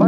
Hi,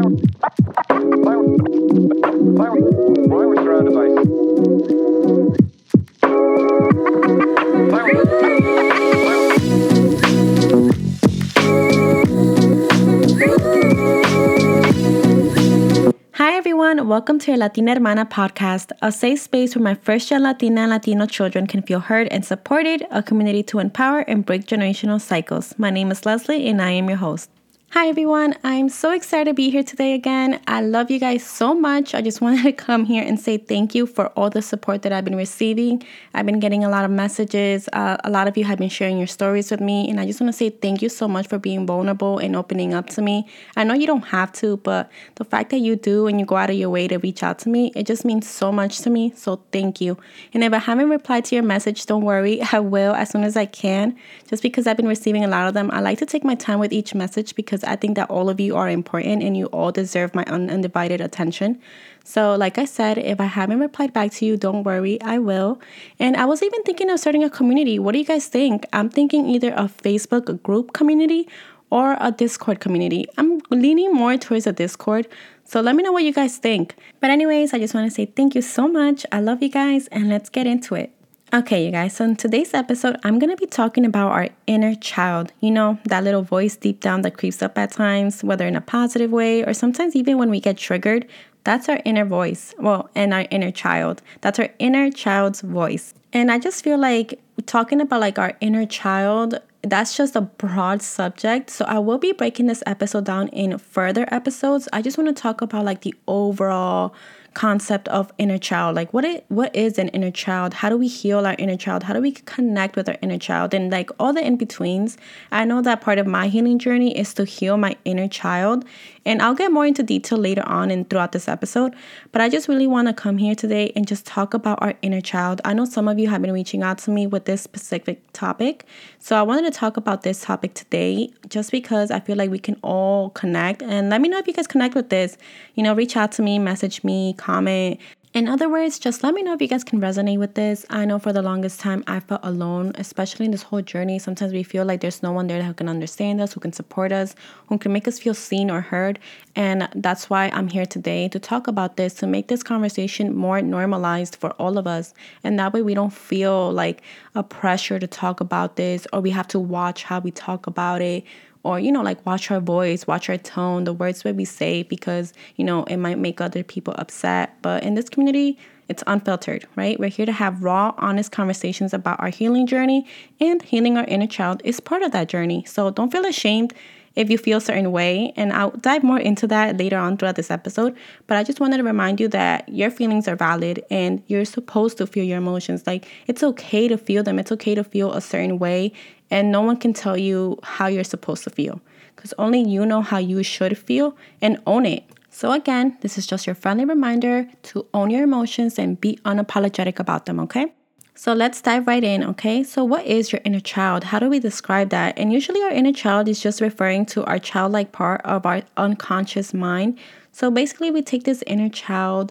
everyone. Welcome to your Latina Hermana podcast, a safe space where my first gen Latina and Latino children can feel heard and supported, a community to empower and break generational cycles. My name is Leslie, and I am your host. Hi everyone, I'm so excited to be here today again. I love you guys so much. I just wanted to come here and say thank you for all the support that I've been receiving. I've been getting a lot of messages. Uh, a lot of you have been sharing your stories with me, and I just want to say thank you so much for being vulnerable and opening up to me. I know you don't have to, but the fact that you do and you go out of your way to reach out to me, it just means so much to me. So thank you. And if I haven't replied to your message, don't worry, I will as soon as I can. Just because I've been receiving a lot of them, I like to take my time with each message because because I think that all of you are important and you all deserve my undivided attention. So, like I said, if I haven't replied back to you, don't worry, I will. And I was even thinking of starting a community. What do you guys think? I'm thinking either a Facebook group community or a Discord community. I'm leaning more towards a Discord. So let me know what you guys think. But, anyways, I just want to say thank you so much. I love you guys, and let's get into it. Okay, you guys, so in today's episode, I'm gonna be talking about our inner child. You know, that little voice deep down that creeps up at times, whether in a positive way or sometimes even when we get triggered. That's our inner voice. Well, and our inner child. That's our inner child's voice. And I just feel like talking about like our inner child, that's just a broad subject. So I will be breaking this episode down in further episodes. I just want to talk about like the overall concept of inner child. Like what it what is an inner child? How do we heal our inner child? How do we connect with our inner child? And like all the in-betweens i know that part of my healing journey is to heal my inner child and I'll get more into detail later on and throughout this episode. But I just really want to come here today and just talk about our inner child. I know some of you have been reaching out to me with this specific topic. So I wanted to talk about this topic today just because I feel like we can all connect. And let me know if you guys connect with this. You know, reach out to me, message me, comment. In other words, just let me know if you guys can resonate with this. I know for the longest time I felt alone, especially in this whole journey. Sometimes we feel like there's no one there who can understand us, who can support us, who can make us feel seen or heard. And that's why I'm here today to talk about this, to make this conversation more normalized for all of us. And that way we don't feel like a pressure to talk about this or we have to watch how we talk about it or you know like watch our voice watch our tone the words that we say because you know it might make other people upset. But in this community it's unfiltered right? We're here to have raw honest conversations about our healing journey and healing our inner child is part of that journey. So don't feel ashamed if you feel a certain way and i'll dive more into that later on throughout this episode. But i just wanted to remind you that your feelings are valid and you're supposed to feel your emotions. Like it's okay to feel them. It's okay to feel a certain way and no one can tell you how you're supposed to feel because only you know how you should feel and own it. So, again, this is just your friendly reminder to own your emotions and be unapologetic about them, okay? So, let's dive right in, okay? So, what is your inner child? How do we describe that? And usually, our inner child is just referring to our childlike part of our unconscious mind. So, basically, we take this inner child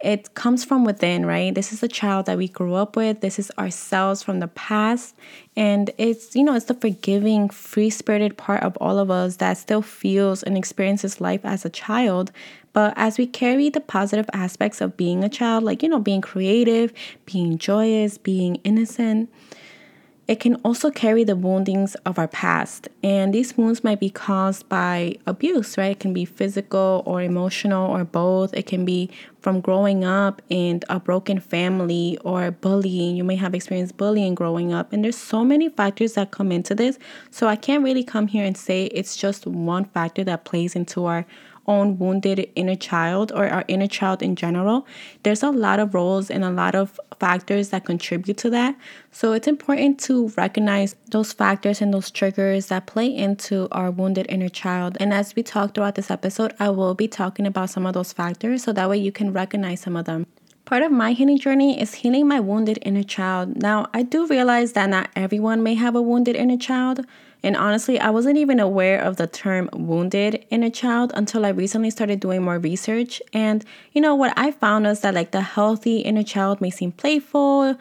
it comes from within, right? This is the child that we grew up with. This is ourselves from the past. And it's, you know, it's the forgiving, free spirited part of all of us that still feels and experiences life as a child. But as we carry the positive aspects of being a child, like, you know, being creative, being joyous, being innocent, it can also carry the woundings of our past. And these wounds might be caused by abuse, right? It can be physical or emotional or both. It can be from growing up in a broken family or bullying. You may have experienced bullying growing up. And there's so many factors that come into this. So I can't really come here and say it's just one factor that plays into our own wounded inner child or our inner child in general, there's a lot of roles and a lot of factors that contribute to that. So it's important to recognize those factors and those triggers that play into our wounded inner child. And as we talk throughout this episode, I will be talking about some of those factors so that way you can recognize some of them. Part of my healing journey is healing my wounded inner child. Now, I do realize that not everyone may have a wounded inner child. And honestly, I wasn't even aware of the term wounded inner child until I recently started doing more research. And, you know, what I found was that like the healthy inner child may seem playful,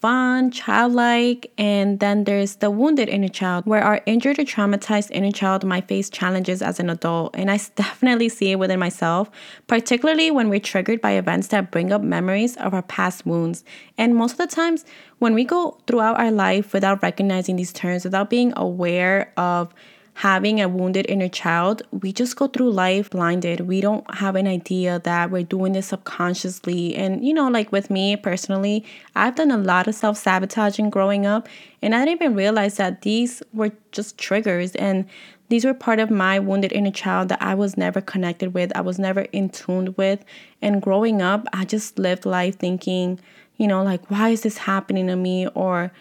fun, childlike, and then there's the wounded inner child, where our injured or traumatized inner child might face challenges as an adult. And I definitely see it within myself, particularly when we're triggered by events that bring up memories of our past wounds. And most of the times, when we go throughout our life without recognizing these terms, without being aware of having a wounded inner child, we just go through life blinded. We don't have an idea that we're doing this subconsciously. And, you know, like with me personally, I've done a lot of self sabotaging growing up, and I didn't even realize that these were just triggers. And these were part of my wounded inner child that I was never connected with, I was never in tune with. And growing up, I just lived life thinking, you know, like, why is this happening to me? Or,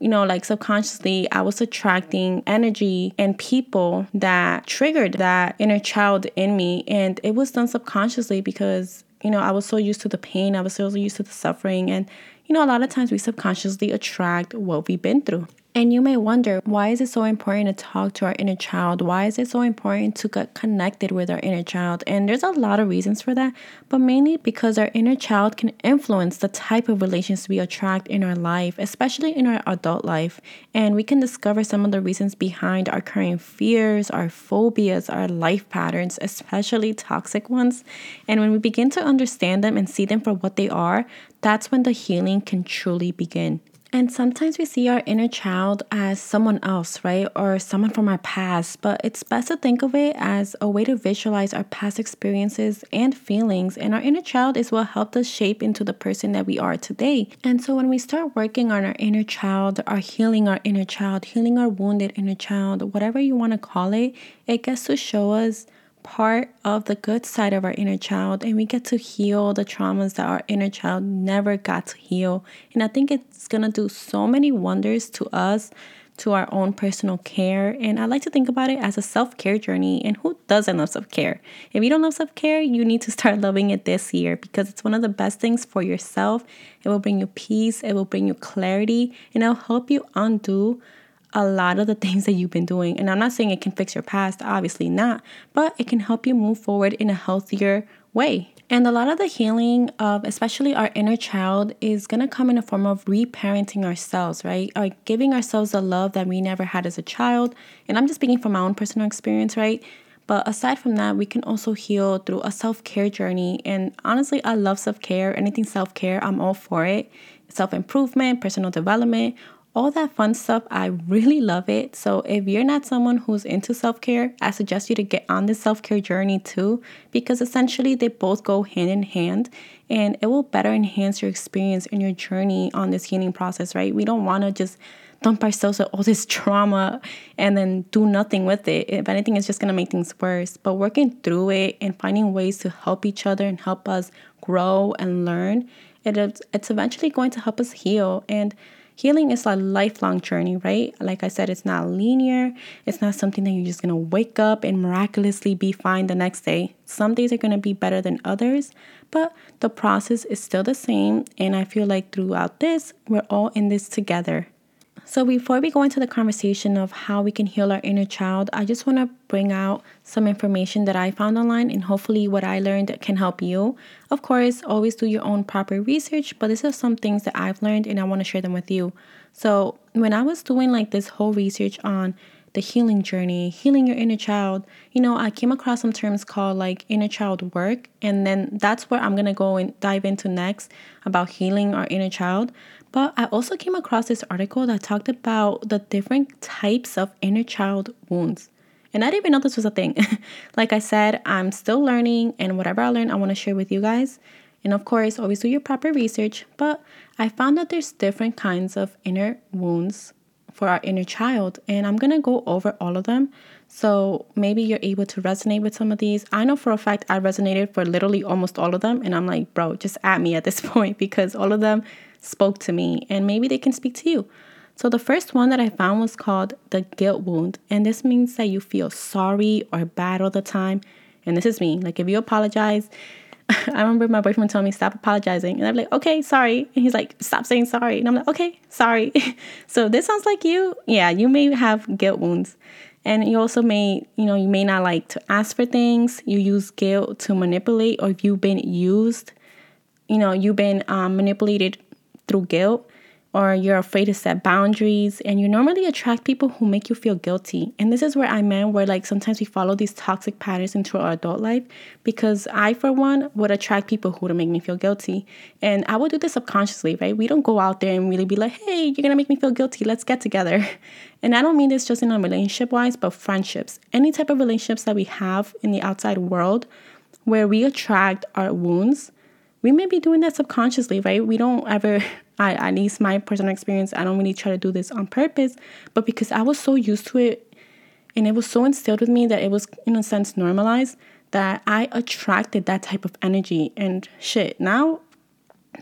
you know, like subconsciously, I was attracting energy and people that triggered that inner child in me. And it was done subconsciously because, you know, I was so used to the pain, I was so used to the suffering. And, you know, a lot of times we subconsciously attract what we've been through. And you may wonder, why is it so important to talk to our inner child? Why is it so important to get connected with our inner child? And there's a lot of reasons for that, but mainly because our inner child can influence the type of relations we attract in our life, especially in our adult life. And we can discover some of the reasons behind our current fears, our phobias, our life patterns, especially toxic ones. And when we begin to understand them and see them for what they are, that's when the healing can truly begin. And sometimes we see our inner child as someone else, right? Or someone from our past, but it's best to think of it as a way to visualize our past experiences and feelings. And our inner child is what helped us shape into the person that we are today. And so when we start working on our inner child, our healing our inner child, healing our wounded inner child, whatever you want to call it, it gets to show us part of the good side of our inner child and we get to heal the traumas that our inner child never got to heal. And I think it's going to do so many wonders to us, to our own personal care. And I like to think about it as a self care journey. And who doesn't love self care? If you don't love self care, you need to start loving it this year because it's one of the best things for yourself. It will bring you peace, it will bring you clarity, and it'll help you undo a lot of the things that you've been doing. And I'm not saying it can fix your past, obviously not, but it can help you move forward in a healthier way. And a lot of the healing of especially our inner child is going to come in a form of reparenting ourselves, right? Or giving ourselves the love that we never had as a child. And I'm just speaking from my own personal experience, right? But aside from that, we can also heal through a self care journey. And honestly, I love self care. Anything self care, I'm all for it. Self improvement, personal development, all that fun stuff. I really love it. So, if you're not someone who's into self care, I suggest you to get on this self care journey too, because essentially they both go hand in hand and it will better enhance your experience and your journey on this healing process, right? We don't want to just dump ourselves with all this trauma and then do nothing with it. If anything, it's just going to make things worse. But working through it and finding ways to help each other and help us grow and learn, it's eventually going to help us heal. And healing is a lifelong journey, right? Like I said, it's not linear. It's not something that you're just going to wake up and miraculously be fine the next day. Some days are going to be better than others, but the process is still the same. And I feel like throughout this, we're all in this together. So, before we go into the conversation of how we can heal our inner child, I just want to bring out some information that I found online and hopefully what I learned can help you. Of course, always do your own proper research, but this is some things that I've learned and I want to share them with you. So, when I was doing like this whole research on the healing journey, healing your inner child, you know, I came across some terms called like inner child work. And then that's where I'm going to go and dive into next about healing our inner child. But I also came across this article that talked about the different types of inner child wounds. And I didn't even know this was a thing. like I said, I'm still learning, and whatever I learn, I want to share with you guys. And of course, always do your proper research. But I found that there's different kinds of inner wounds for our inner child, and I'm gonna go over all of them. So maybe you're able to resonate with some of these. I know for a fact I resonated for literally almost all of them, and I'm like, bro, just at me at this point because all of them spoke to me and maybe they can speak to you. So, the first one that I found was called the guilt wound. And this means that you feel sorry or bad all the time. And this is me. Like, if you apologize, I remember my boyfriend telling me, stop apologizing. And I'm like, okay, sorry. And he's like, stop saying sorry. And I'm like, okay, sorry. so, this sounds like you. Yeah, you may have guilt wounds. And you also may, you know, you may not like to ask for things. You use guilt to manipulate, or if you've been used, you know, you've been um, manipulated through guilt. or you're afraid to set boundaries. And you normally attract people who make you feel guilty. And this is where i meant where like sometimes we follow these toxic patterns into our adult life because i for one would attract people who would make me feel guilty. And i would do this subconsciously right? We don't go out there and really be like hey you're gonna make me feel guilty. Let's get together. And i don't mean this just in a relationship wise but friendships. Any type of relationships that we have in the outside world where we attract our wounds we may be doing that subconsciously, right? We don't ever, I, at least my personal experience, I don't really try to do this on purpose, but because I was so used to it and it was so instilled with me that it was, in a sense, normalized that I attracted that type of energy. And shit, now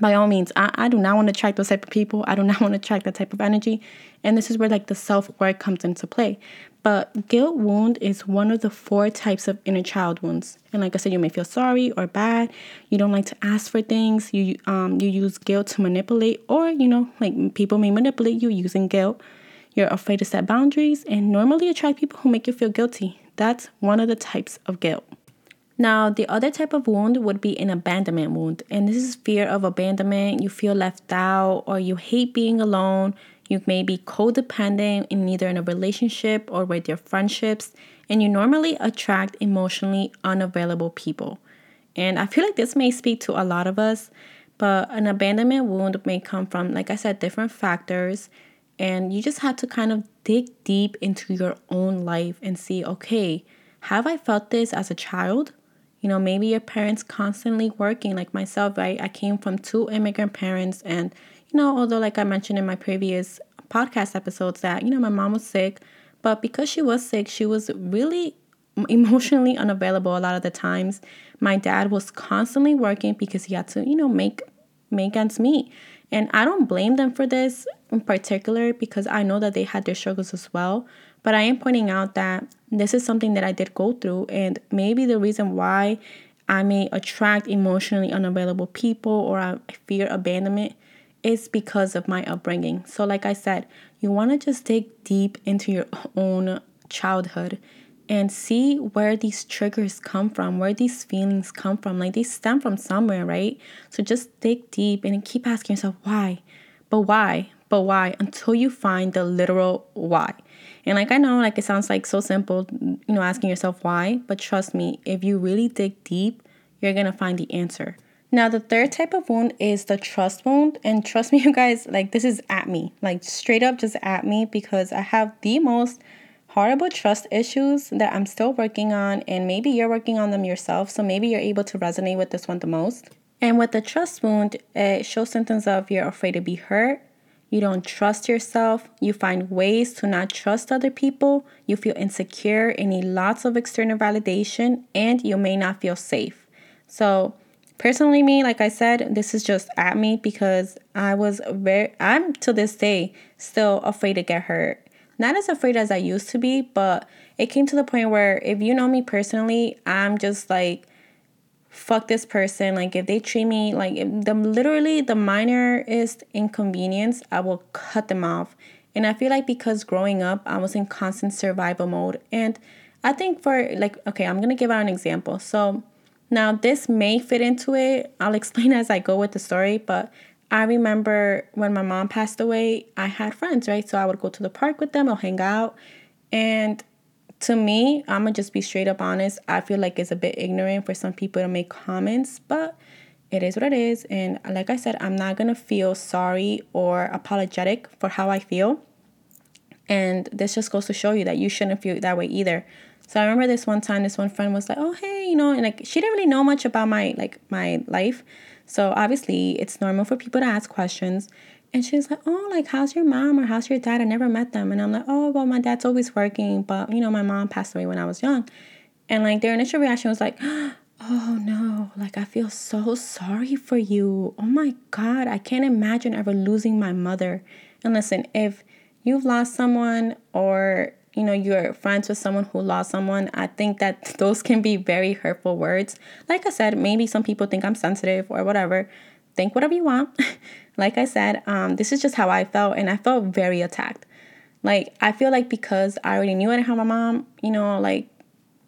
by all means, I, I do not want to attract those type of people. I do not want to attract that type of energy. And this is where like the self-work comes into play. But guilt wound is one of the four types of inner child wounds. And like I said, you may feel sorry or bad. You don't like to ask for things. You um you use guilt to manipulate, or you know, like people may manipulate you using guilt. You're afraid to set boundaries and normally attract people who make you feel guilty. That's one of the types of guilt. Now, the other type of wound would be an abandonment wound. And this is fear of abandonment. You feel left out or you hate being alone. You may be codependent in either in a relationship or with your friendships. And you normally attract emotionally unavailable people. And I feel like this may speak to a lot of us, but an abandonment wound may come from, like I said, different factors. And you just have to kind of dig deep into your own life and see okay, have I felt this as a child? You know, maybe your parents constantly working, like myself, right? I came from two immigrant parents, and, know, although, like I mentioned in my previous podcast episodes, that, you know, my mom was sick, but because she was sick, she was really emotionally unavailable a lot of the times. My dad was constantly working because he had to, you know, make make ends meet. And I don't blame them for this in particular because I know that they had their struggles as well. But I am pointing out that this is something that I did go through, and maybe the reason why I may attract emotionally unavailable people or I fear abandonment is because of my upbringing. So, like I said, you want to just dig deep into your own childhood and see where these triggers come from, where these feelings come from. Like they stem from somewhere, right? So just dig deep and keep asking yourself, why? But why? But why? Until you find the literal why. And like I know, like it sounds like so simple, you know, asking yourself why, but trust me, if you really dig deep, you're gonna find the answer. Now, the third type of wound is the trust wound. And trust me, you guys, like this is at me, like straight up just at me because I have the most horrible trust issues that I'm still working on. And maybe you're working on them yourself. So maybe you're able to resonate with this one the most. And with the trust wound, it shows symptoms of you're afraid to be hurt, you don't trust yourself, you find ways to not trust other people, you feel insecure and need lots of external validation, and you may not feel safe. So, personally, me, like I said, this is just at me because I was very, I'm to this day still afraid to get hurt. Not as afraid as I used to be, but it came to the point where if you know me personally, I'm just like, fuck this person. Like if they treat me like the literally the minorest inconvenience i will cut them off. And i feel like because growing up i was in constant survival mode. And i think for like okay i'm gonna give out an example. So now this may fit into it i'll explain as i go with the story but i remember when my mom passed away i had friends right so i would go to the park with them i'll hang out and to me, I'm gonna just be straight up honest. I feel like it's a bit ignorant for some people to make comments, but it is what it is. And like I said, I'm not gonna feel sorry or apologetic for how I feel. And this just goes to show you that you shouldn't feel that way either. So I remember this one time, this one friend was like, "Oh, hey, you know," and like she didn't really know much about my like my life. So obviously, it's normal for people to ask questions. And she's like, Oh, like, how's your mom or how's your dad? I never met them. And I'm like, Oh, well, my dad's always working, but, you know, my mom passed away when I was young. And like, their initial reaction was like, Oh no, like, I feel so sorry for you. Oh my God, I can't imagine ever losing my mother. And listen, if you've lost someone or you know you're friends with someone who lost someone i think that those can be very hurtful words like i said maybe some people think i'm sensitive or whatever think whatever you want Like I said, um, this is just how I felt, and I felt very attacked. Like, I feel like because I already knew I didn't have my mom, you know, like,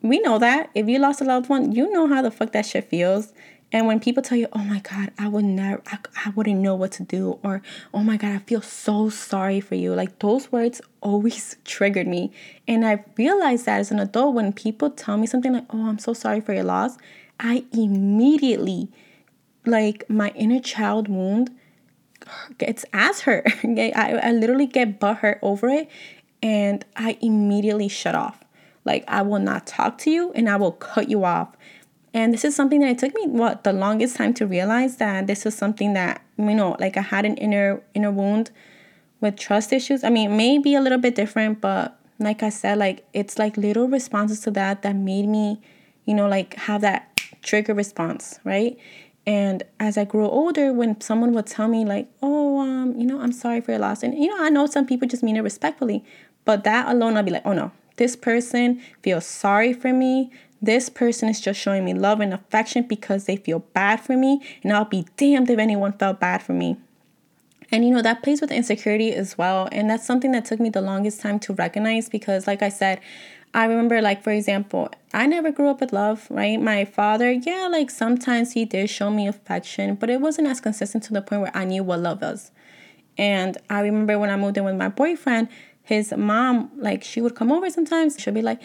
we know that if you lost a loved one, you know how the fuck that shit feels. And when people tell you, "Oh my God, I would never, I, I wouldn't know what to do," or "Oh my God, I feel so sorry for you," like those words always triggered me. And I realized that as an adult, when people tell me something like, "Oh, I'm so sorry for your loss," I immediately, like my inner child wound, gets as hurt. I, I literally get butt hurt over it, and I immediately shut off. Like I will not talk to you, and I will cut you off and this is something that it took me what the longest time to realize that this was something that you know, like I had an inner inner wound with trust issues. I mean, maybe a little bit different, but like I said, like it's like little responses to that that made me, you know, like have that trigger response, right? And as I grew older, when someone would tell me like, "Oh, um, you know, I'm sorry for your loss," and you know, I know some people just mean it respectfully, but that alone, I'll be like, "Oh no, this person feels sorry for me. This person is just showing me love and affection because they feel bad for me, and I'll be damned if anyone felt bad for me. And you know, that plays with insecurity as well. And that's something that took me the longest time to recognize because, like I said, I remember, like, for example, I never grew up with love, right? My father, yeah, like sometimes he did show me affection, but it wasn't as consistent to the point where I knew what love was. And I remember when I moved in with my boyfriend, his mom, like, she would come over sometimes. She'd be like,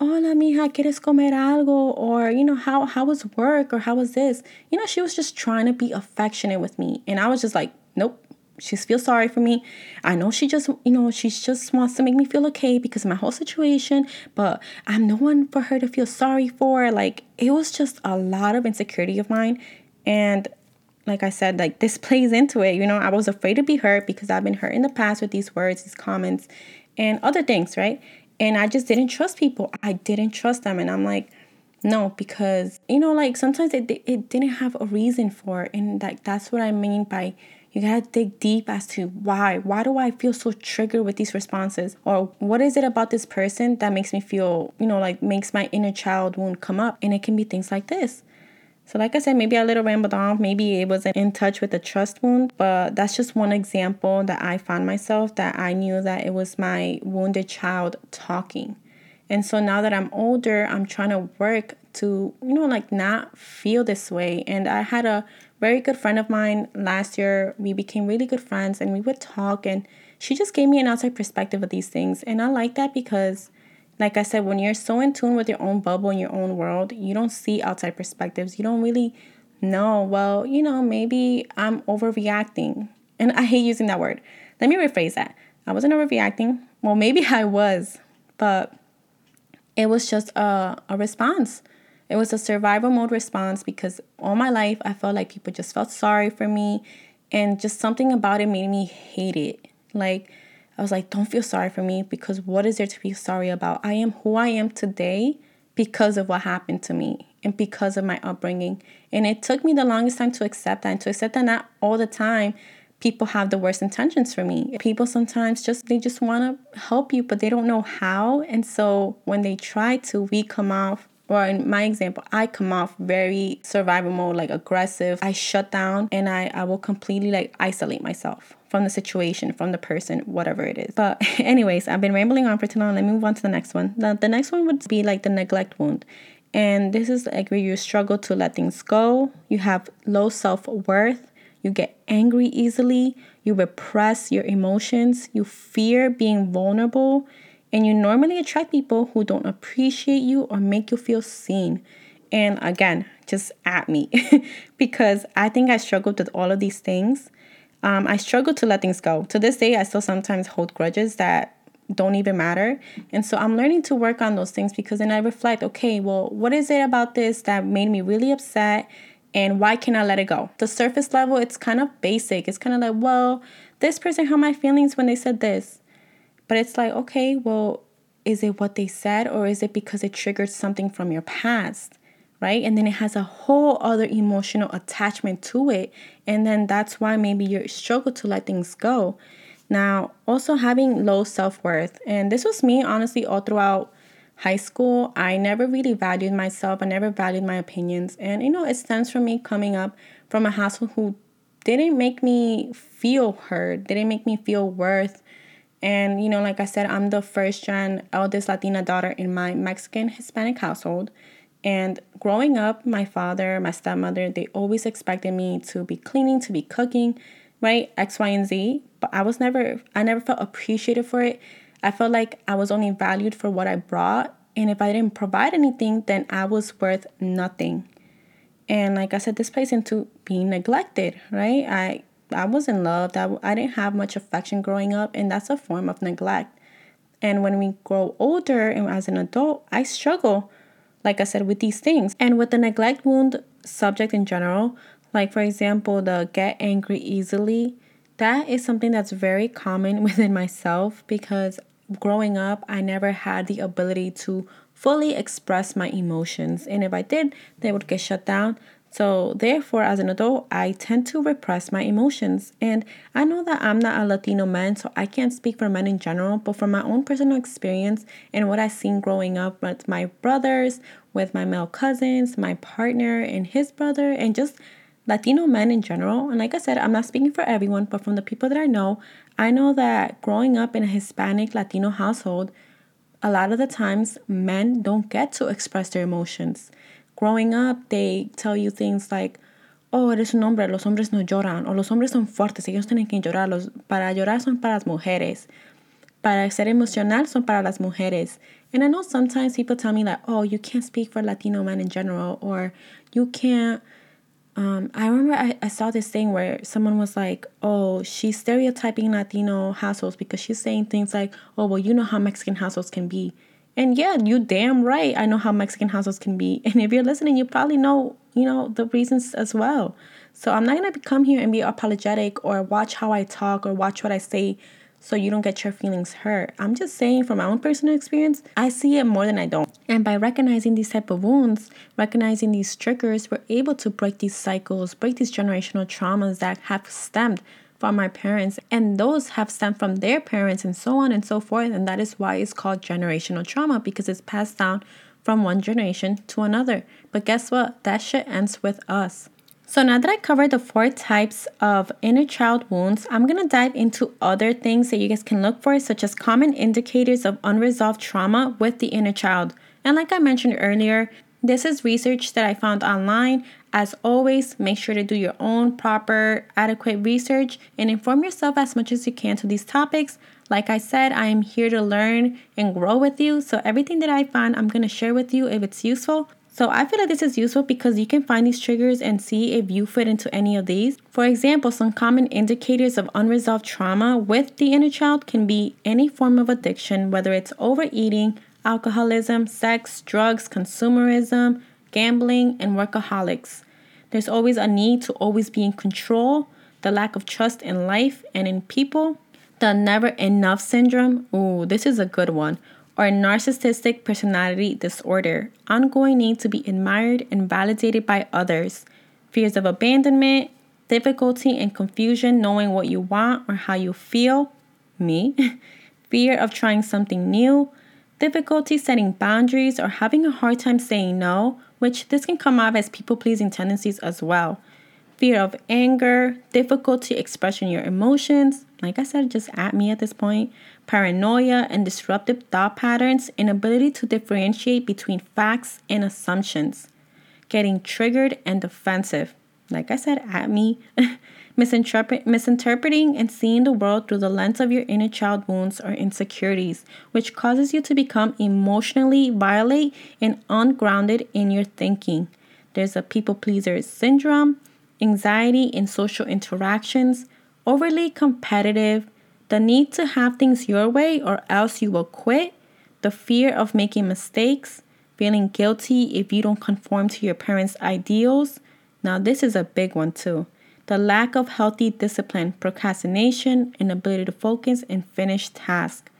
hola mija, ¿quieres comer algo? Or, you know, how, how was work? Or how was this? You know, she was just trying to be affectionate with me. And I was just like, nope. She feels sorry for me. I know she just, you know, she just wants to make me feel okay because of my whole situation, but I'm no one for her to feel sorry for. Like, it was just a lot of insecurity of mine. And like I said, like this plays into it. You know, I was afraid to be hurt because I've been hurt in the past with these words, these comments, and other things, right? And I just didn't trust people. I didn't trust them. And I'm like, no, because, you know, like sometimes it, it didn't have a reason for it. And like that's what I mean by you gotta dig deep as to why. Why do I feel so triggered with these responses? Or what is it about this person that makes me feel, you know, like makes my inner child wound come up? And it can be things like this. So, like I said, maybe a little rambled on. Maybe it wasn't in touch with the trust wound, but that's just one example that I found myself that I knew that it was my wounded child talking. And so now that I'm older, I'm trying to work to, you know, like not feel this way. And I had a very good friend of mine last year. We became really good friends and we would talk, and she just gave me an outside perspective of these things. And I like that because like I said, when you're so in tune with your own bubble and your own world, you don't see outside perspectives. You don't really know, well, you know, maybe I'm overreacting. And I hate using that word. Let me rephrase that. I wasn't overreacting. Well, maybe I was, but it was just a, a response. It was a survival mode response because all my life I felt like people just felt sorry for me and just something about it made me hate it. Like, I was like, don't feel sorry for me because what is there to be sorry about? I am who I am today because of what happened to me and because of my upbringing. And it took me the longest time to accept that and to accept that not all the time people have the worst intentions for me. People sometimes just they just want to help you but they don't know how. And so when they try to, we come off or in my example, I come off very survival mode, like aggressive. I shut down and I, I will completely like isolate myself from the situation, from the person, whatever it is. But, anyways, I've been rambling on for too long. Let me move on to the next one. The, the next one would be like the neglect wound. And this is like where you struggle to let things go. You have low self worth. You get angry easily. You repress your emotions. You fear being vulnerable and you normally attract people who don't appreciate you or make you feel seen. And again, just at me because I think I struggled with all of these things. Um, I struggle to let things go. To this day, I still sometimes hold grudges that don't even matter. And so I'm learning to work on those things because then I reflect okay, well, what is it about this that made me really upset? And why can I let it go? The surface level, it's kind of basic. It's kind of like, well, this person hurt my feelings when they said this. But it's like, okay, well, is it what they said or is it because it triggered something from your past? Right? And then it has a whole other emotional attachment to it. And then that's why maybe you struggle to let things go. Now, also having low self worth. And this was me, honestly, all throughout high school. I never really valued myself. I never valued my opinions. And, you know, it stems from me coming up from a household who didn't make me feel heard, didn't make me feel worth and, you know, like I said, I'm the first gen eldest Latina daughter in my Mexican Hispanic household. And growing up, my father, my stepmother, they always expected me to be cleaning, to be cooking, right? X, Y, and Z. But I was never, I never felt appreciated for it. I felt like I was only valued for what I brought. And if I didn't provide anything, then I was worth nothing. And like I said, this plays into being neglected, right? I I wasn't loved. I, I didn't have much affection growing up, and that's a form of neglect. And when we grow older and as an adult, I struggle like I said, with these things. And with the neglect wound subject in general, like for example, the get angry easily, that is something that's very common within myself because growing up, I never had the ability to fully express my emotions. And if I did, they would get shut down. So, therefore, as an adult, I tend to repress my emotions. And I know that I'm not a Latino man, so I can't speak for men in general, but from my own personal experience and what I've seen growing up with my brothers, with my male cousins, my partner, and his brother, and just Latino men in general. And like I said, I'm not speaking for everyone, but from the people that I know, I know that growing up in a Hispanic Latino household, a lot of the times men don't get to express their emotions growing up, they tell you things like, oh, eres un hombre, los hombres no lloran, o los hombres son fuertes, ellos tienen que llorar, los, para llorar son para las mujeres, para ser emocional son para las mujeres. And I know sometimes people tell me like, oh, you can't speak for Latino men in general, or you can't. Um, I remember I, I saw this thing where someone was like, oh, she's stereotyping Latino households because she's saying things like, oh, well, you know how Mexican households can be. And yeah, you damn right. I know how Mexican households can be. And if you're listening, you probably know, you know, the reasons as well. So I'm not going to come here and be apologetic or watch how I talk or watch what I say so you don't get your feelings hurt. I'm just saying from my own personal experience, I see it more than I don't. And by recognizing these type of wounds, recognizing these triggers, we're able to break these cycles, break these generational traumas that have stemmed from our parents, and those have stemmed from their parents, and so on and so forth. And that is why it's called generational trauma because it's passed down from one generation to another. But guess what? That shit ends with us. So now that I covered the four types of inner child wounds, I'm going to dive into other things that you guys can look for, such as common indicators of unresolved trauma with the inner child. And like I mentioned earlier, this is research that I found online. As always, make sure to do your own proper, adequate research and inform yourself as much as you can to these topics. Like I said, I am here to learn and grow with you. So, everything that I find, I'm going to share with you if it's useful. So, I feel like this is useful because you can find these triggers and see if you fit into any of these. For example, some common indicators of unresolved trauma with the inner child can be any form of addiction, whether it's overeating, alcoholism, sex, drugs, consumerism, gambling, and workaholics. There's always a need to always be in control, the lack of trust in life and in people, the never enough syndrome. Ooh, this is a good one. Or narcissistic personality disorder, ongoing need to be admired and validated by others, fears of abandonment, difficulty and confusion knowing what you want or how you feel, me, fear of trying something new, difficulty setting boundaries or having a hard time saying no, which this can come off as people pleasing tendencies as well. Fear of anger, difficulty expressing your emotions, like I said, just at me at this point, paranoia and disruptive thought patterns, inability to differentiate between facts and assumptions, getting triggered and defensive, like I said, at me, misinterpret, misinterpreting and seeing the world through the lens of your inner child wounds or insecurities, which causes you to become emotionally violent and ungrounded in your thinking. There's a people pleaser syndrome, anxiety in social interactions, overly competitive, the need to have things your way or else you will quit, the fear of making mistakes, feeling guilty if you don't conform to your parents' ideals. Now, this is a big one too the lack of healthy discipline, procrastination, inability to focus and finish tasks.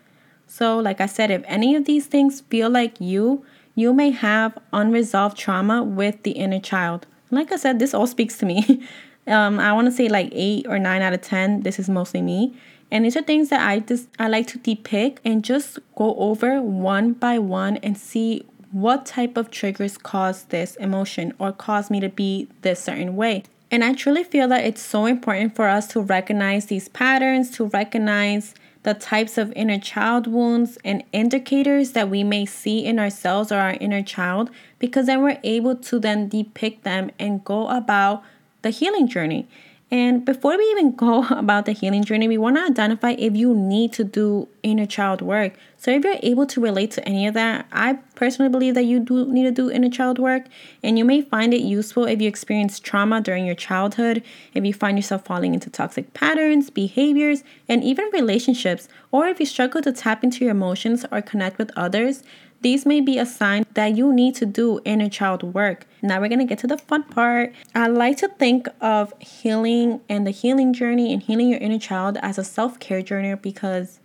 So, like I said, if any of these things feel like you, you may have unresolved trauma with the inner child. Like I said, this all speaks to me. um, I want to say like eight or nine out of ten. This is mostly me, and these are things that I just I like to depict and just go over one by one and see what type of triggers cause this emotion or cause me to be this certain way. And I truly feel that it's so important for us to recognize these patterns, to recognize the types of inner child wounds and indicators that we may see in ourselves or our inner child because then we're able to then depict them and go about the healing journey. And before we even go about the healing journey, we want to identify if you need to do inner child work. So, if you're able to relate to any of that, I personally believe that you do need to do inner child work. And you may find it useful if you experience trauma during your childhood, if you find yourself falling into toxic patterns, behaviors, and even relationships, or if you struggle to tap into your emotions or connect with others. These may be a sign that you need to do inner child work. Now we're to get to the fun part. I like to think of healing and the healing journey and healing your inner child as a self care journey because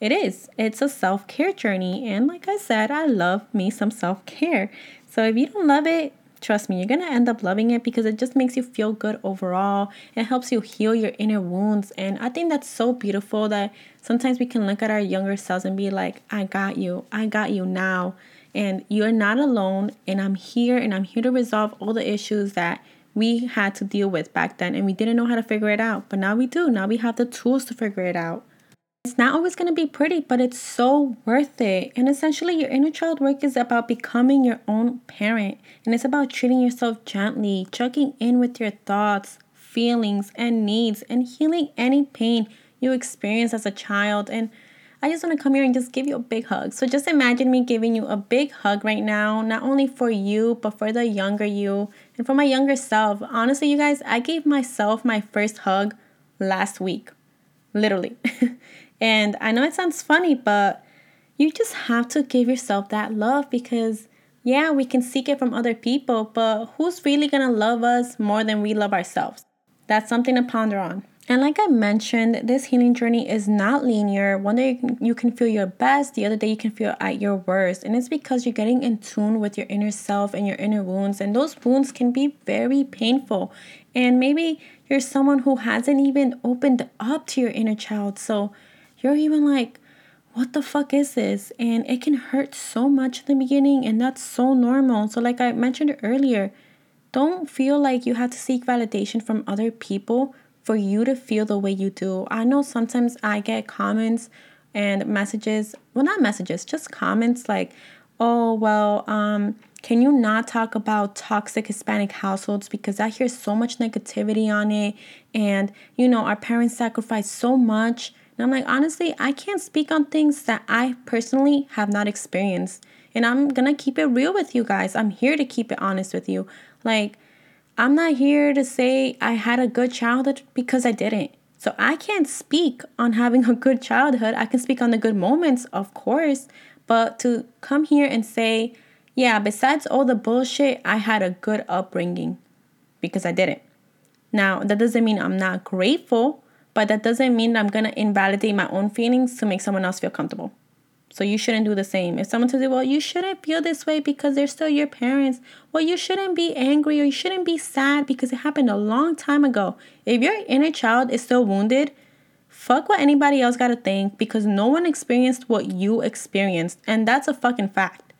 it is. It's a self care journey. And like I said, I love me some self care. So if you don't love it, Trust me, you're going to end up loving it because it just makes you feel good overall. It helps you heal your inner wounds. And I think that's so beautiful that sometimes we can look at our younger selves and be like, I got you. I got you now. And you're not alone. And I'm here and I'm here to resolve all the issues that we had to deal with back then. And we didn't know how to figure it out. But now we do. Now we have the tools to figure it out. It's not always going to be pretty, but it's so worth it. And essentially, your inner child work is about becoming your own parent. And it's about treating yourself gently, checking in with your thoughts, feelings, and needs, and healing any pain you experienced as a child. And I just want to come here and just give you a big hug. So just imagine me giving you a big hug right now, not only for you, but for the younger you and for my younger self. Honestly, you guys, I gave myself my first hug last week. Literally. And I know it sounds funny, but you just have to give yourself that love because, yeah, we can seek it from other people, but who's really gonna love us more than we love ourselves? That's something to ponder on. And like I mentioned, this healing journey is not linear. One day you can feel your best, the other day you can feel at your worst. And it's because you're getting in tune with your inner self and your inner wounds. And those wounds can be very painful. And maybe you're someone who hasn't even opened up to your inner child. So you're even like, what the fuck is this? And it can hurt so much in the beginning, and that's so normal. So, like I mentioned earlier, don't feel like you have to seek validation from other people for you to feel the way you do. I know sometimes I get comments and messages, well, not messages, just comments like, oh, well, um, can you not talk about toxic Hispanic households because I hear so much negativity on it and you know our parents sacrifice so much and I'm like, honestly, I can't speak on things that I personally have not experienced. And I'm gonna keep it real with you guys. I'm here to keep it honest with you. Like, I'm not here to say I had a good childhood because I didn't. So I can't speak on having a good childhood. I can speak on the good moments, of course. But to come here and say, yeah, besides all the bullshit, I had a good upbringing because I didn't. Now, that doesn't mean I'm not grateful but that doesn't mean I'm gonna invalidate my own feelings to make someone else feel comfortable. So you shouldn't do the same. If someone tells you, well, you shouldn't feel this way because they're still your parents, well, you shouldn't be angry or you shouldn't be sad because it happened a long time ago. If your inner child is still wounded, fuck what anybody else gotta think because no one experienced what you experienced, and that's a fucking fact.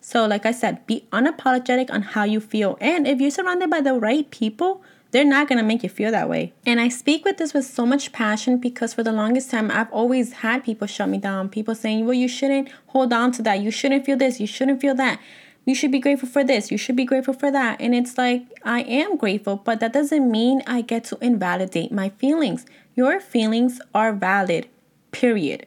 So, like I said, be unapologetic on how you feel. And if you're surrounded by the right people, they're not going to make you feel that way. And I speak with this with so much passion because for the longest time, I've always had people shut me down. People saying, well, you shouldn't hold on to that. You shouldn't feel this. You shouldn't feel that. You should be grateful for this. You should be grateful for that. And it's like, I am grateful, but that doesn't mean I get to invalidate my feelings. Your feelings are valid, period.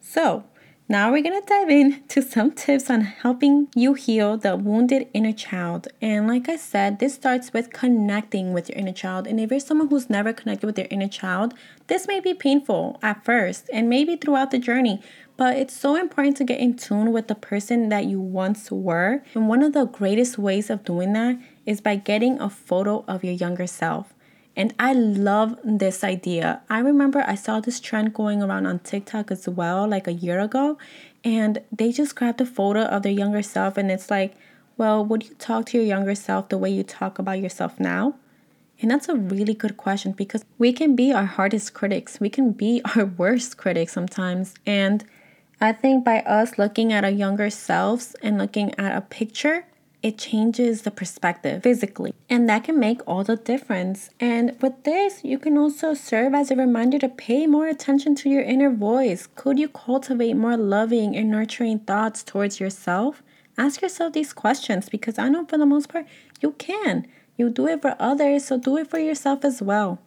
So, now we're going to dive into some tips on helping you heal the wounded inner child. And like I said, this starts with connecting with your inner child. And if you're someone who's never connected with their inner child, this may be painful at first and maybe throughout the journey. But it's so important to get in tune with the person that you once were. And one of the greatest ways of doing that is by getting a photo of your younger self. And I love this idea. I remember I saw this trend going around on TikTok as well, like a year ago. And they just grabbed a photo of their younger self, and it's like, well, would you talk to your younger self the way you talk about yourself now? And that's a really good question because we can be our hardest critics. We can be our worst critics sometimes. And I think by us looking at our younger selves and looking at a picture, it changes the perspective physically. And that can make all the difference. And with this, you can also serve as a reminder to pay more attention to your inner voice. Could you cultivate more loving and nurturing thoughts towards yourself? Ask yourself these questions because I know for the most part you can. You do it for others, so do it for yourself as well.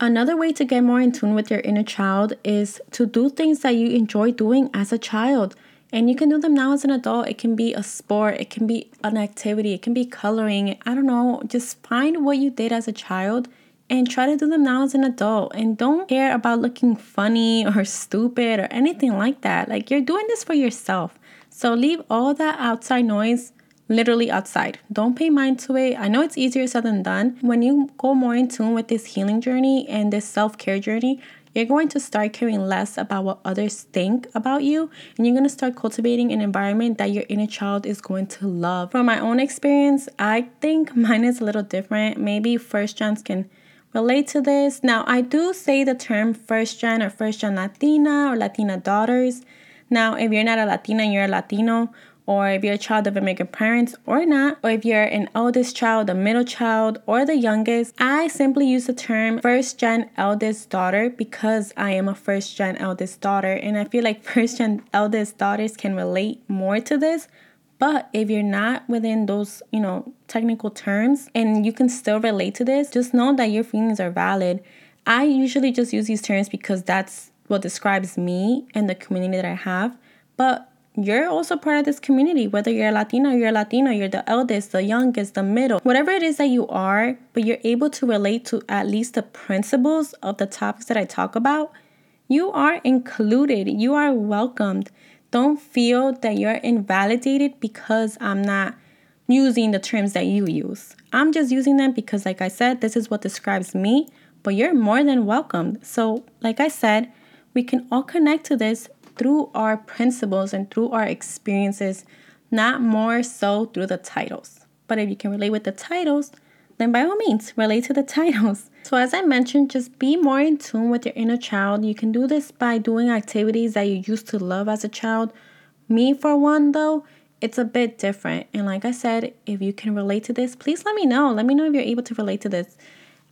Another way to get more in tune with your inner child is to do things that you enjoy doing as a child. And you can do them now as an adult. It can be a sport, it can be an activity, it can be coloring. I don't know. Just find what you did as a child and try to do them now as an adult. And don't care about looking funny or stupid or anything like that. Like you're doing this for yourself. So leave all that outside noise literally outside. Don't pay mind to it. I know it's easier said than done. When you go more in tune with this healing journey and this self care journey, you're going to start caring less about what others think about you and you're going to start cultivating an environment that your inner child is going to love. From my own experience, I think mine is a little different. Maybe first gens can relate to this. Now, I do say the term first gen or first gen Latina or Latina daughters. Now, if you're not a Latina and you're a Latino, or if you're a child of immigrant parents or not, or if you're an eldest child, a middle child, or the youngest, I simply use the term first gen eldest daughter because I am a first gen eldest daughter. And I feel like first gen eldest daughters can relate more to this. But if you're not within those, you know, technical terms and you can still relate to this, just know that your feelings are valid. I usually just use these terms because that's what describes me and the community that I have. But you're also part of this community, whether you're a Latino, you're Latino, you're the eldest, the youngest, the middle, whatever it is that you are, but you're able to relate to at least the principles of the topics that I talk about, you are included, you are welcomed. Don't feel that you're invalidated because I'm not using the terms that you use. I'm just using them because, like I said, this is what describes me, but you're more than welcomed. So, like I said, we can all connect to this through our principles and through our experiences, not more so through the titles. But if you can relate with the titles, then by all means, relate to the titles. So, as I mentioned, just be more in tune with your inner child. You can do this by doing activities that you used to love as a child. Me, for one, though, it's a bit different. And like I said, if you can relate to this, please let me know. Let me know if you're able to relate to this.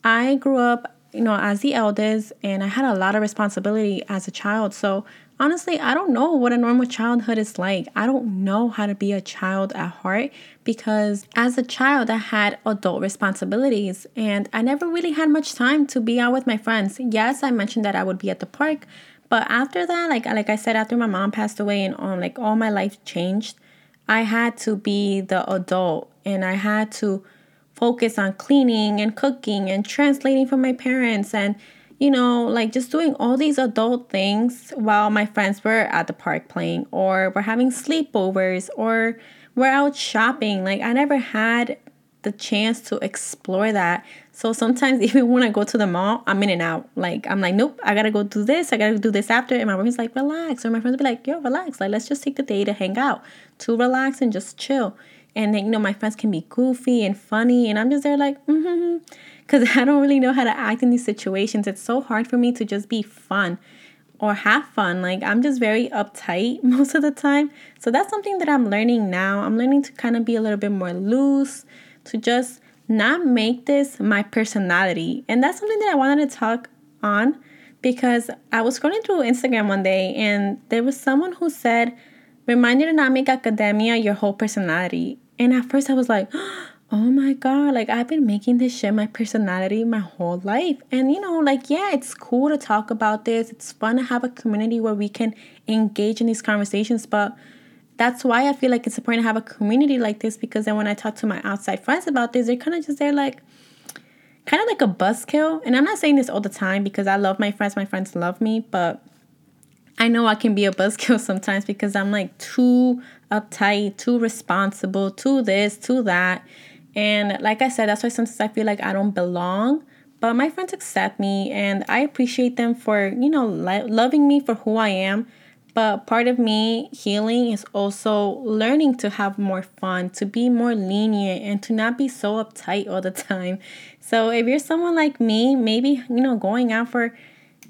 I grew up, you know, as the eldest, and I had a lot of responsibility as a child. So honestly, I don't know what a normal childhood is like. I don't know how to be a child at heart because as a child, I had adult responsibilities and I never really had much time to be out with my friends. Yes, I mentioned that I would be at the park, but after that, like like I said, after my mom passed away and on like all my life changed, I had to be the adult and I had to focus on cleaning and cooking and translating for my parents and you know, like just doing all these adult things while my friends were at the park playing, or we're having sleepovers, or we're out shopping. Like, I never had the chance to explore that. So sometimes, even when I go to the mall, I'm in and out. Like, I'm like, nope, I gotta go do this, I gotta do this after. And my roomie's like, relax. Or my friends be like, yo, relax. Like, let's just take the day to hang out, to relax and just chill. And then, you know, my friends can be goofy and funny. And I'm just there like, mm-hmm because I don't really know how to act in these situations. It's so hard for me to just be fun or have fun. Like I'm just very uptight most of the time. So that's something that I'm learning now. I'm learning to kind of be a little bit more loose, to just not make this my personality. And that's something that I wanted to talk on because I was scrolling through Instagram one day and there was someone who said, remind you to not make academia your whole personality. And at first I was like, oh my god like i've been making this shit my personality my whole life. And you know like yeah it's cool to talk about this. It's fun to have a community where we can engage in these conversations. But that's why i feel like it's important to have a community like this because then when i talk to my outside friends about this they're kind of just they're like kind of like a buzzkill. And i'm not saying this all the time because i love my friends my friends love me but I know I can be a buzzkill sometimes because I'm like too uptight, too responsible, too this, too that. And like I said, that's why sometimes I feel like I don't belong. But my friends accept me and I appreciate them for, you know, lo- loving me for who I am. But part of me healing is also learning to have more fun, to be more lenient, and to not be so uptight all the time. So if you're someone like me, maybe, you know, going out for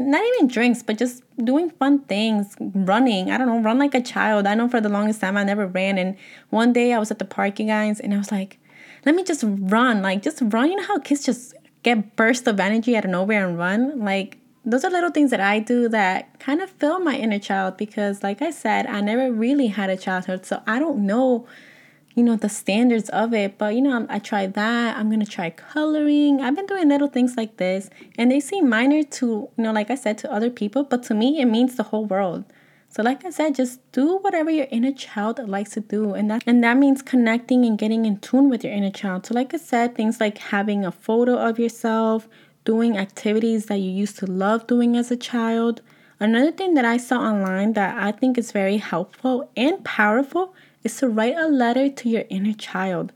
not even drinks, but just doing fun things, running. I don't know, run like a child. I know for the longest time I never ran. And one day I was at the park, you guys, and I was like, let me just run. Like, just run. You know how kids just get burst of energy out of nowhere and run? Like, those are little things that I do that kind of fill my inner child because, like I said, I never really had a childhood. So I don't know you know, the standards of it. But, you know, I tried that. I'm to try coloring. I've been doing little things like this. And they seem minor to, you know, like I said, to other people. But to me, it means the whole world. So like I said, just do whatever your inner child likes to do. And that and that means connecting and getting in tune with your inner child. So like I said, things like having a photo of yourself, doing activities that you used to love doing as a child. Another thing that I saw online that I think is very helpful and powerful is to write a letter to your inner child.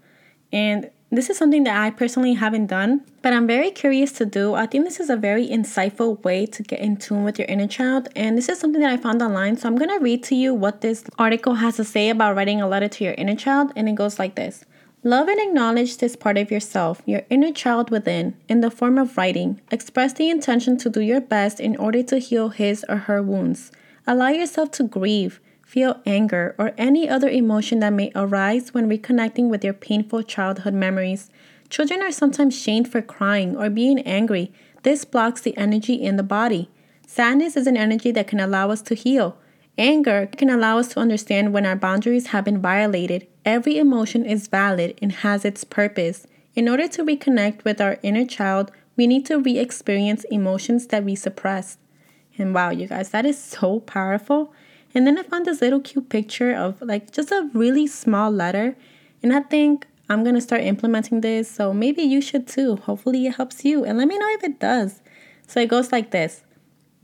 And this is something that I personally haven't done, but I'm very curious to do. I think this is a very insightful way to get in tune with your inner child. And this is something that I found online. So I'm to read to you what this article has to say about writing a letter to your inner child. And it goes like this Love and acknowledge this part of yourself, your inner child within, in the form of writing. Express the intention to do your best in order to heal his or her wounds. Allow yourself to grieve feel anger, or any other emotion that may arise when reconnecting with your painful childhood memories. Children are sometimes shamed for crying or being angry. This blocks the energy in the body. Sadness is an energy that can allow us to heal. Anger can allow us to understand when our boundaries have been violated. Every emotion is valid and has its purpose. In order to reconnect with our inner child, we need to re experience emotions that we suppressed. And wow, you guys, that is so powerful. And then I found this little cute picture of like just a really small letter. And I think I'm going to start implementing this. So maybe you should too. Hopefully it helps you. And let me know if it does. So it goes like this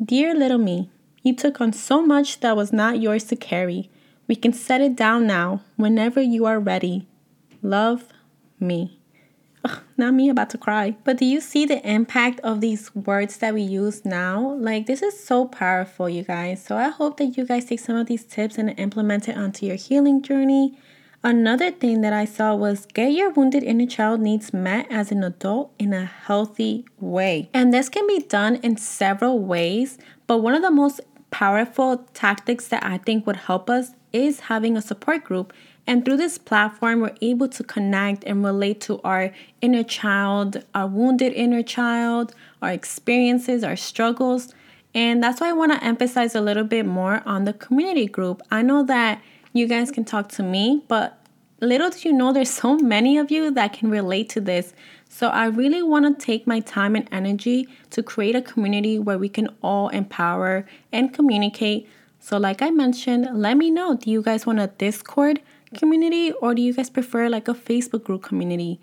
Dear little me, you took on so much that was not yours to carry. We can set it down now whenever you are ready. Love me. Ugh, not me about to cry. But do you see the impact of these words that we use now? Like, this is so powerful, you guys. So, I hope that you guys take some of these tips and implement it onto your healing journey. Another thing that I saw was get your wounded inner child needs met as an adult in a healthy way. And this can be done in several ways, but one of the most powerful tactics that I think would help us is having a support group and through this platform, we're able to connect and relate to our inner child, our wounded inner child, our experiences, our struggles. And that's why I want to emphasize a little bit more on the community group. I know that you guys can talk to me, but little do you know, there's so many of you that can relate to this. So I really want to take my time and energy to create a community where we can all empower and communicate. So, like I mentioned, let me know do you guys want a Discord? community or do you guys prefer like a Facebook group community?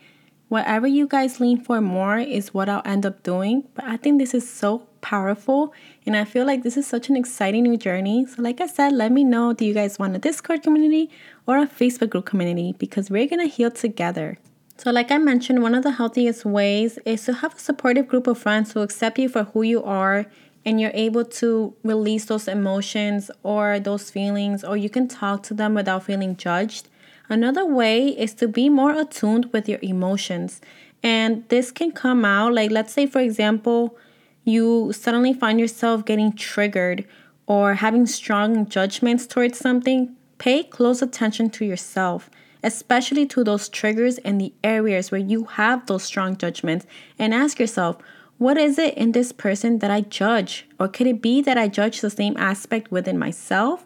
Whatever you guys lean for more is what I'll end up doing. But I think this is so powerful and I feel like this is such an exciting new journey. So, like I said, let me know do you guys want a Discord community or a Facebook group community because we're gonna heal together. So, like I mentioned, one of the healthiest ways is to have a supportive group of friends who accept you for who you are and you're able to release those emotions or those feelings, or you can talk to them without feeling judged. Another way is to be more attuned with your emotions. And this can come out, like, let's say, for example, you suddenly find yourself getting triggered or having strong judgments towards something. Pay close attention to yourself, especially to those triggers and the areas where you have those strong judgments, and ask yourself, what is it in this person that I judge? Or could it be that I judge the same aspect within myself?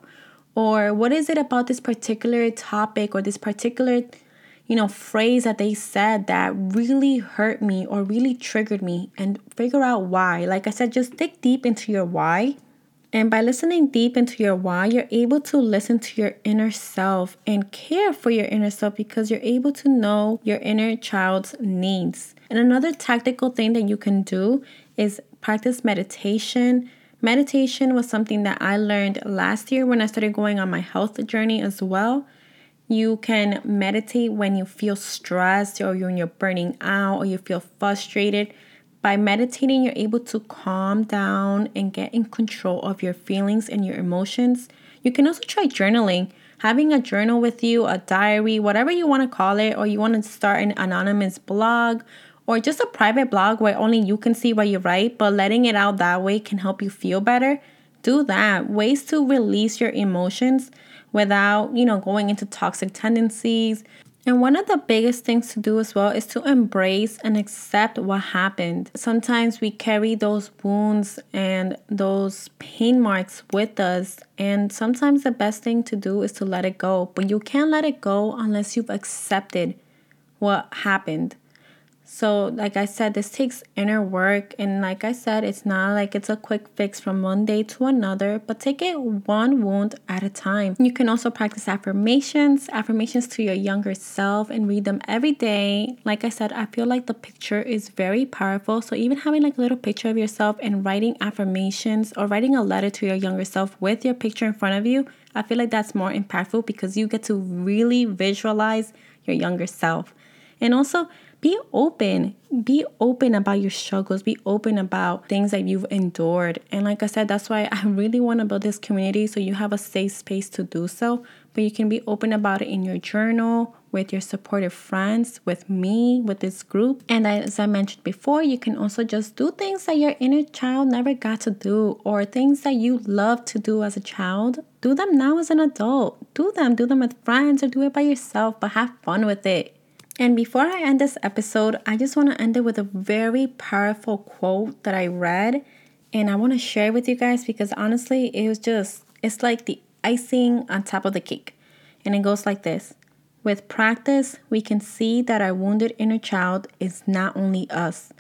Or what is it about this particular topic or this particular, you know, phrase that they said that really hurt me or really triggered me and figure out why. Like I said, just dig deep into your why. And by listening deep into your why, you're able to listen to your inner self and care for your inner self because you're able to know your inner child's needs. And another tactical thing that you can do is practice meditation. Meditation was something that I learned last year when I started going on my health journey as well. You can meditate when you feel stressed or when you're burning out or you feel frustrated. By meditating, you're able to calm down and get in control of your feelings and your emotions. You can also try journaling having a journal with you, a diary, whatever you want to call it, or you want to start an anonymous blog or just a private blog where only you can see what you write, but letting it out that way can help you feel better, do that. Ways to release your emotions without, you know, going into toxic tendencies. And one of the biggest things to do as well is to embrace and accept what happened. Sometimes we carry those wounds and those pain marks with us, and sometimes the best thing to do is to let it go. But you can't let it go unless you've accepted what happened. So, like I said, this takes inner work. And like I said, it's not like it's a quick fix from one day to another, but take it one wound at a time. You can also practice affirmations, affirmations to your younger self, and read them every day. Like I said, I feel like the picture is very powerful. So, even having like a little picture of yourself and writing affirmations or writing a letter to your younger self with your picture in front of you, I feel like that's more impactful because you get to really visualize your younger self. And also, be open. Be open about your struggles. Be open about things that you've endured. And like I said, that's why I really want to build this community so you have a safe space to do so. But you can be open about it in your journal, with your supportive friends, with me, with this group. And as I mentioned before, you can also just do things that your inner child never got to do, or things that you love to do as a child. Do them now as an adult. Do them. Do them with friends or do it by yourself, but have fun with it. And before I end this episode, I just want to end it with a very powerful quote that I read. And I want to share with you guys because honestly, it was just, it's like the icing on top of the cake. And it goes like this With practice, we can see that our wounded inner child is not only us.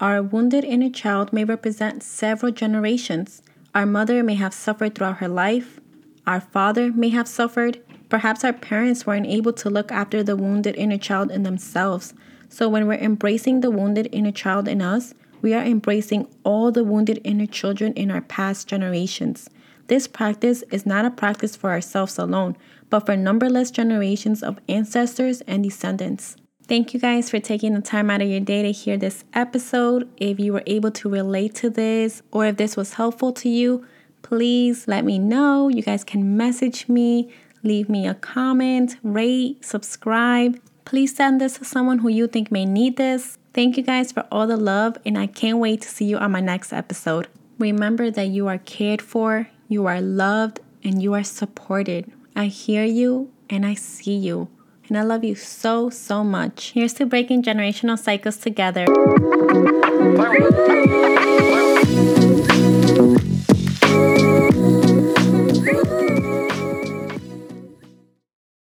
Our wounded inner child may represent several generations. Our mother may have suffered throughout her life. Our father may have suffered. Perhaps our parents weren't able to look after the wounded inner child in themselves. So when we're embracing the wounded inner child in us, we are embracing all the wounded inner children in our past generations. This practice is not a practice for ourselves alone, but for numberless generations of ancestors and descendants. Thank you guys for taking the time out of your day to hear this episode. If you were able to relate to this or if this was helpful to you, please let me know. You guys can message me, leave me a comment, rate, subscribe. Please send this to someone who you think may need this. Thank you guys for all the love, and I can't wait to see you on my next episode. Remember that you are cared for, you are loved, and you are supported. I hear you and I see you. And I love you so, so much. Here's to breaking generational cycles together.